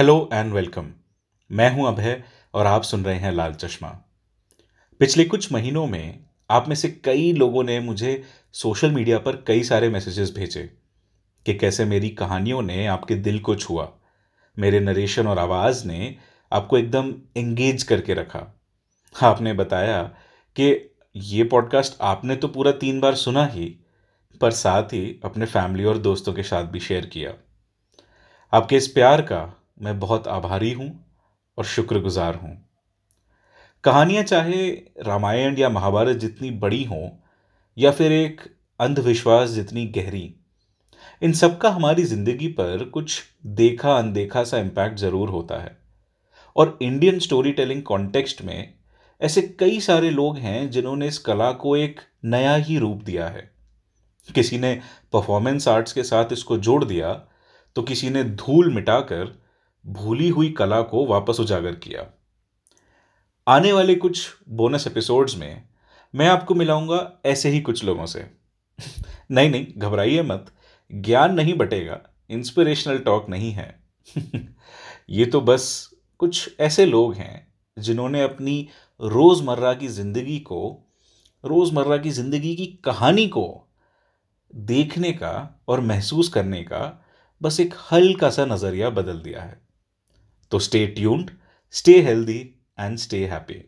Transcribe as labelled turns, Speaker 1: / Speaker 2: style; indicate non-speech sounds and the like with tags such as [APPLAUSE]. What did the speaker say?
Speaker 1: Hello and welcome मैं हूँ अभय और आप सुन रहे हैं लाल चश्मा। पिछले कुछ महीनों में आप में से कई लोगों ने मुझे सोशल मीडिया पर कई सारे मैसेजेस भेजे कि कैसे मेरी कहानियों ने आपके दिल को छुआ। मेरे नरेशन और आवाज़ ने आपको एकदम एंगेज करके रखा। आपने बताया कि ये पॉडकास्ट आपने तो पूरा तीन बार सुना ही, पर साथ ही अपने फैमिली और दोस्तों के साथ भी शेयर किया। आपके इस प्यार का मैं बहुत आभारी हूँ और शुक्रगुजार हूँ। कहानियाँ चाहे रामायण या महाभारत जितनी बड़ी हों या फिर एक अंधविश्वास जितनी गहरी, इन सब का हमारी ज़िंदगी पर कुछ देखा अनदेखा सा इम्पैक्ट ज़रूर होता है। और इंडियन स्टोरी टेलिंग कॉन्टेक्स्ट में ऐसे कई सारे लोग हैं जिन्होंने इस कला को एक नया ही रूप दिया है। किसी ने परफॉर्मेंस आर्ट्स के साथ इसको जोड़ दिया तो किसी ने धूल मिटाकर भूली हुई कला को वापस उजागर किया। आने वाले कुछ बोनस एपिसोड्स में मैं आपको मिलाऊँगा ऐसे ही कुछ लोगों से। नहीं नहीं, घबराइए मत। ज्ञान नहीं बटेगा इंस्पिरेशनल टॉक नहीं है। [LAUGHS] ये तो बस कुछ ऐसे लोग हैं जिन्होंने अपनी रोज़मर्रा की ज़िंदगी को, रोज़मर्रा की ज़िंदगी की कहानी को देखने का और महसूस करने का बस एक हल्का सा नज़रिया बदल दिया है। तो stay tuned stay healthy and stay happy